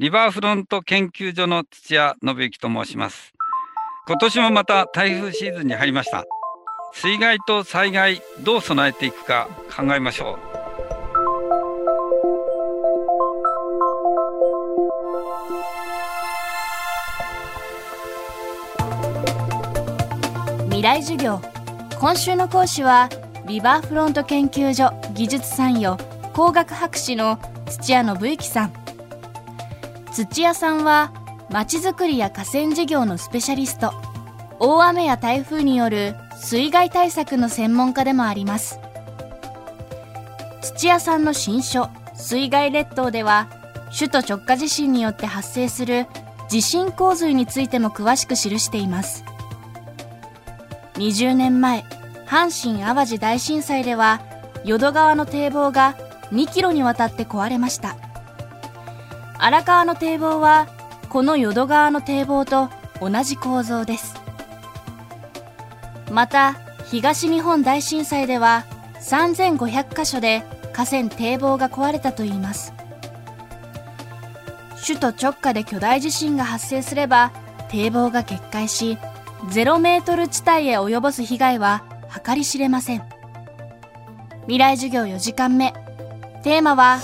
リバーフロント研究所の土屋信之と申します。今年もまた台風シーズンに入りました。水害と災害どう備えていくか考えましょう。未来授業今週の講師はリバーフロント研究所技術参与工学博士の土屋信之さん土屋さんはまちづくりや河川事業のスペシャリスト。大雨や台風による水害対策の専門家でもあります。土屋さんの新書「水害列島」では首都直下地震によって発生する地震洪水についても詳しく記しています。20年前阪神・淡路大震災では淀川の堤防が2キロにわたって壊れました。荒川の堤防はこの淀川の堤防と同じ構造です。また東日本大震災では3500カ所で河川堤防が壊れたといいます。首都直下で巨大地震が発生すれば堤防が決壊し0メートル地帯へ及ぼす被害は計り知れません。未来授業4時間目。テーマは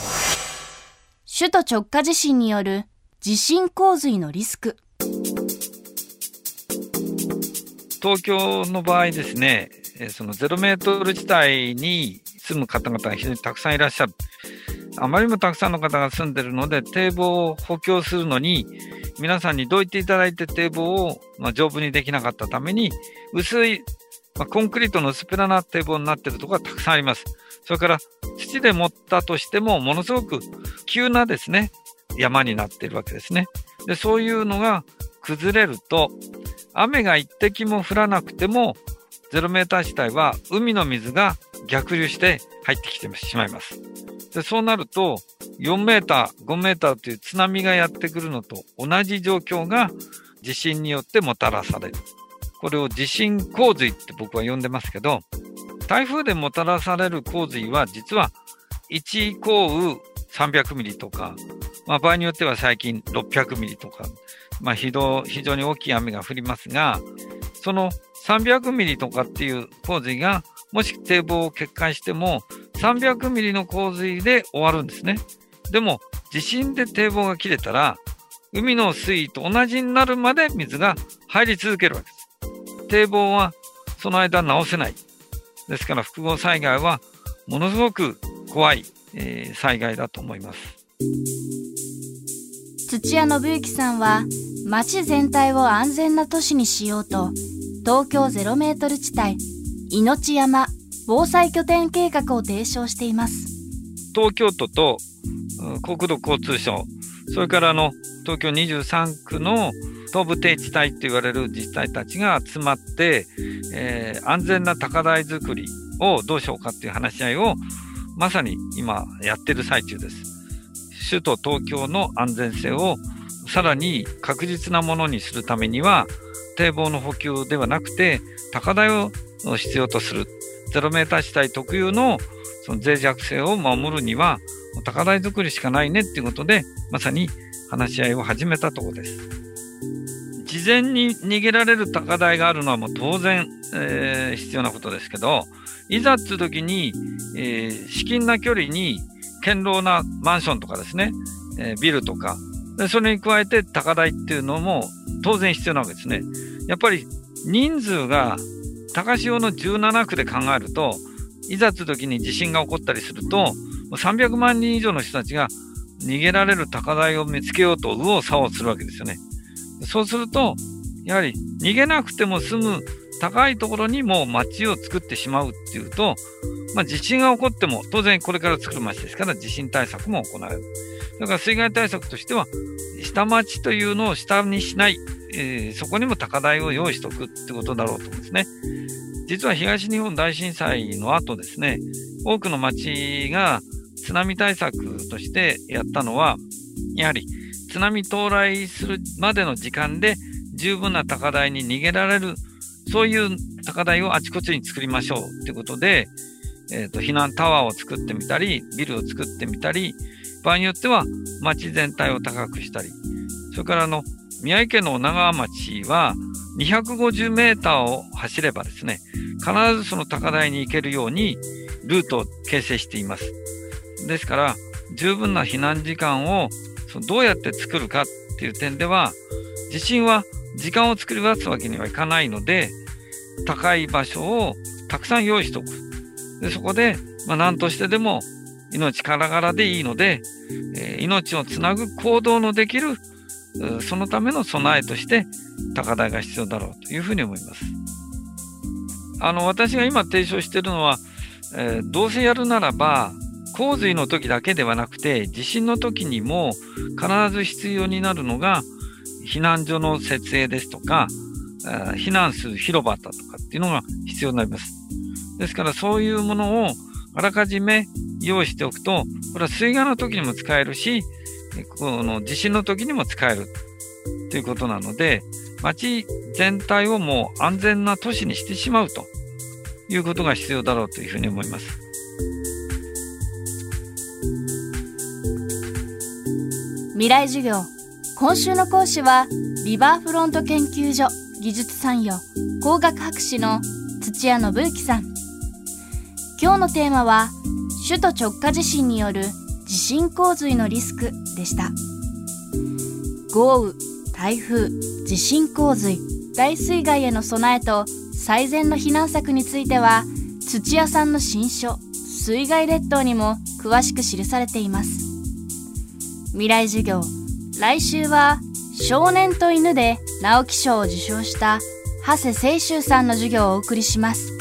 首都直下地震による地震洪水のリスク東京の場合ですね、その0メートル地帯に住む方々が非常にたくさんいらっしゃる。あまりにもたくさんの方が住んでるので、堤防を補強するのに、皆さんにどう言っていただいて堤防を、ま丈夫にできなかったために、薄い、まコンクリートの薄っぺらな堤防になっているところがたくさんあります。それから土で持ったとしても、ものすごく急なですね、山になっているわけですね。で、そういうのが崩れると、雨が一滴も降らなくても、ゼロメーター地帯は海の水が逆流して入ってきてしまいます。でそうなると、4メーター、5メーターという津波がやってくるのと同じ状況が地震によってもたらされる。これを地震洪水って僕は呼んでますけど、台風でもたらされる洪水は実は1降雨300ミリとか、まあ、場合によっては最近600ミリとか、まあ、非常非常に大きい雨が降りますが、その300ミリとかっていう洪水が、もし堤防を決壊しても、300ミリの洪水で終わるんですね。でも、地震で堤防が切れたら、海の水位と同じになるまで水が入り続けるわけです。堤防はその間直せない。ですから複合災害はものすごく怖い、えー、災害だと思います。土屋信之さんは町全体を安全な都市にしようと東京ゼロメートル地帯命山防災拠点計画を提唱しています東京都と国土交通省それからあの東京23区の東部低地帯と言われる自治体たちが集まって、えー、安全な高台づくりをどうしようかっていう話し合いをまさに今やってる最中です。首都東京の安全性をさらに確実なものにするためには堤防の補給ではなくて高台を必要とするゼロメーター地帯特有のその脆弱性を守るには高台作りしかないねっていうことでまさに話し合いを始めたところです。事前に逃げられる高台があるのはもう当然、えー、必要なことですけどいざっていう時に、えー、至近な距離に堅牢なマンションとかですね、えー、ビルとかで、それに加えて高台っていうのも当然必要なわけですね。やっぱり人数が高潮の17区で考えると、いざという時に地震が起こったりすると、300万人以上の人たちが逃げられる高台を見つけようと右往左往するわけですよね。そうすると、やはり逃げなくても済む高いところにも町を作ってしまうっていうと、まあ、地震が起こっても、当然これから作る町ですから、地震対策も行える。だから水害対策としては、下町というのを下にしない、えー、そこにも高台を用意しておくってことだろうと思うんですね。実は東日本大震災の後ですね、多くの町が津波対策としてやったのは、やはり津波到来するまでの時間で十分な高台に逃げられる、そういう高台をあちこちに作りましょうということで、えーと、避難タワーを作ってみたり、ビルを作ってみたり、場合によっては町全体を高くしたり、それからあの、宮城県の女川町は250メーターを走ればですね、必ずその高台に行けるようにルートを形成しています。ですから、十分な避難時間をそのどうやって作るかっていう点では、地震は時間を作り出すわけにはいかないので、高い場所をたくさん用意しておく。でそこで、まあ、何としてでも命からがらでいいので、えー、命をつなぐ行動のできる、そのための備えとして高台が必要だろうというふうに思います。あの、私が今提唱しているのは、えー、どうせやるならば、洪水の時だけではなくて、地震の時にも必ず必要になるのが、避難所の設営ですとか、避難する広場だとかっていうのが必要になります。ですからそういうものをあらかじめ用意しておくと、これは水害の時にも使えるし、この地震の時にも使えるということなので、街全体をもう安全な都市にしてしまうということが必要だろうというふうに思います。未来授業。今週の講師はリバーフロント研究所技術参与工学博士の土屋信之さん。今日のテーマは首都直下地震による地震洪水のリスクでした。豪雨台風地震洪水大水害への備えと最善の避難策については土屋さんの新書水害列島にも詳しく記されています。未来授業。来週は少年と犬で直木賞を受賞した長谷清舟さんの授業をお送りします。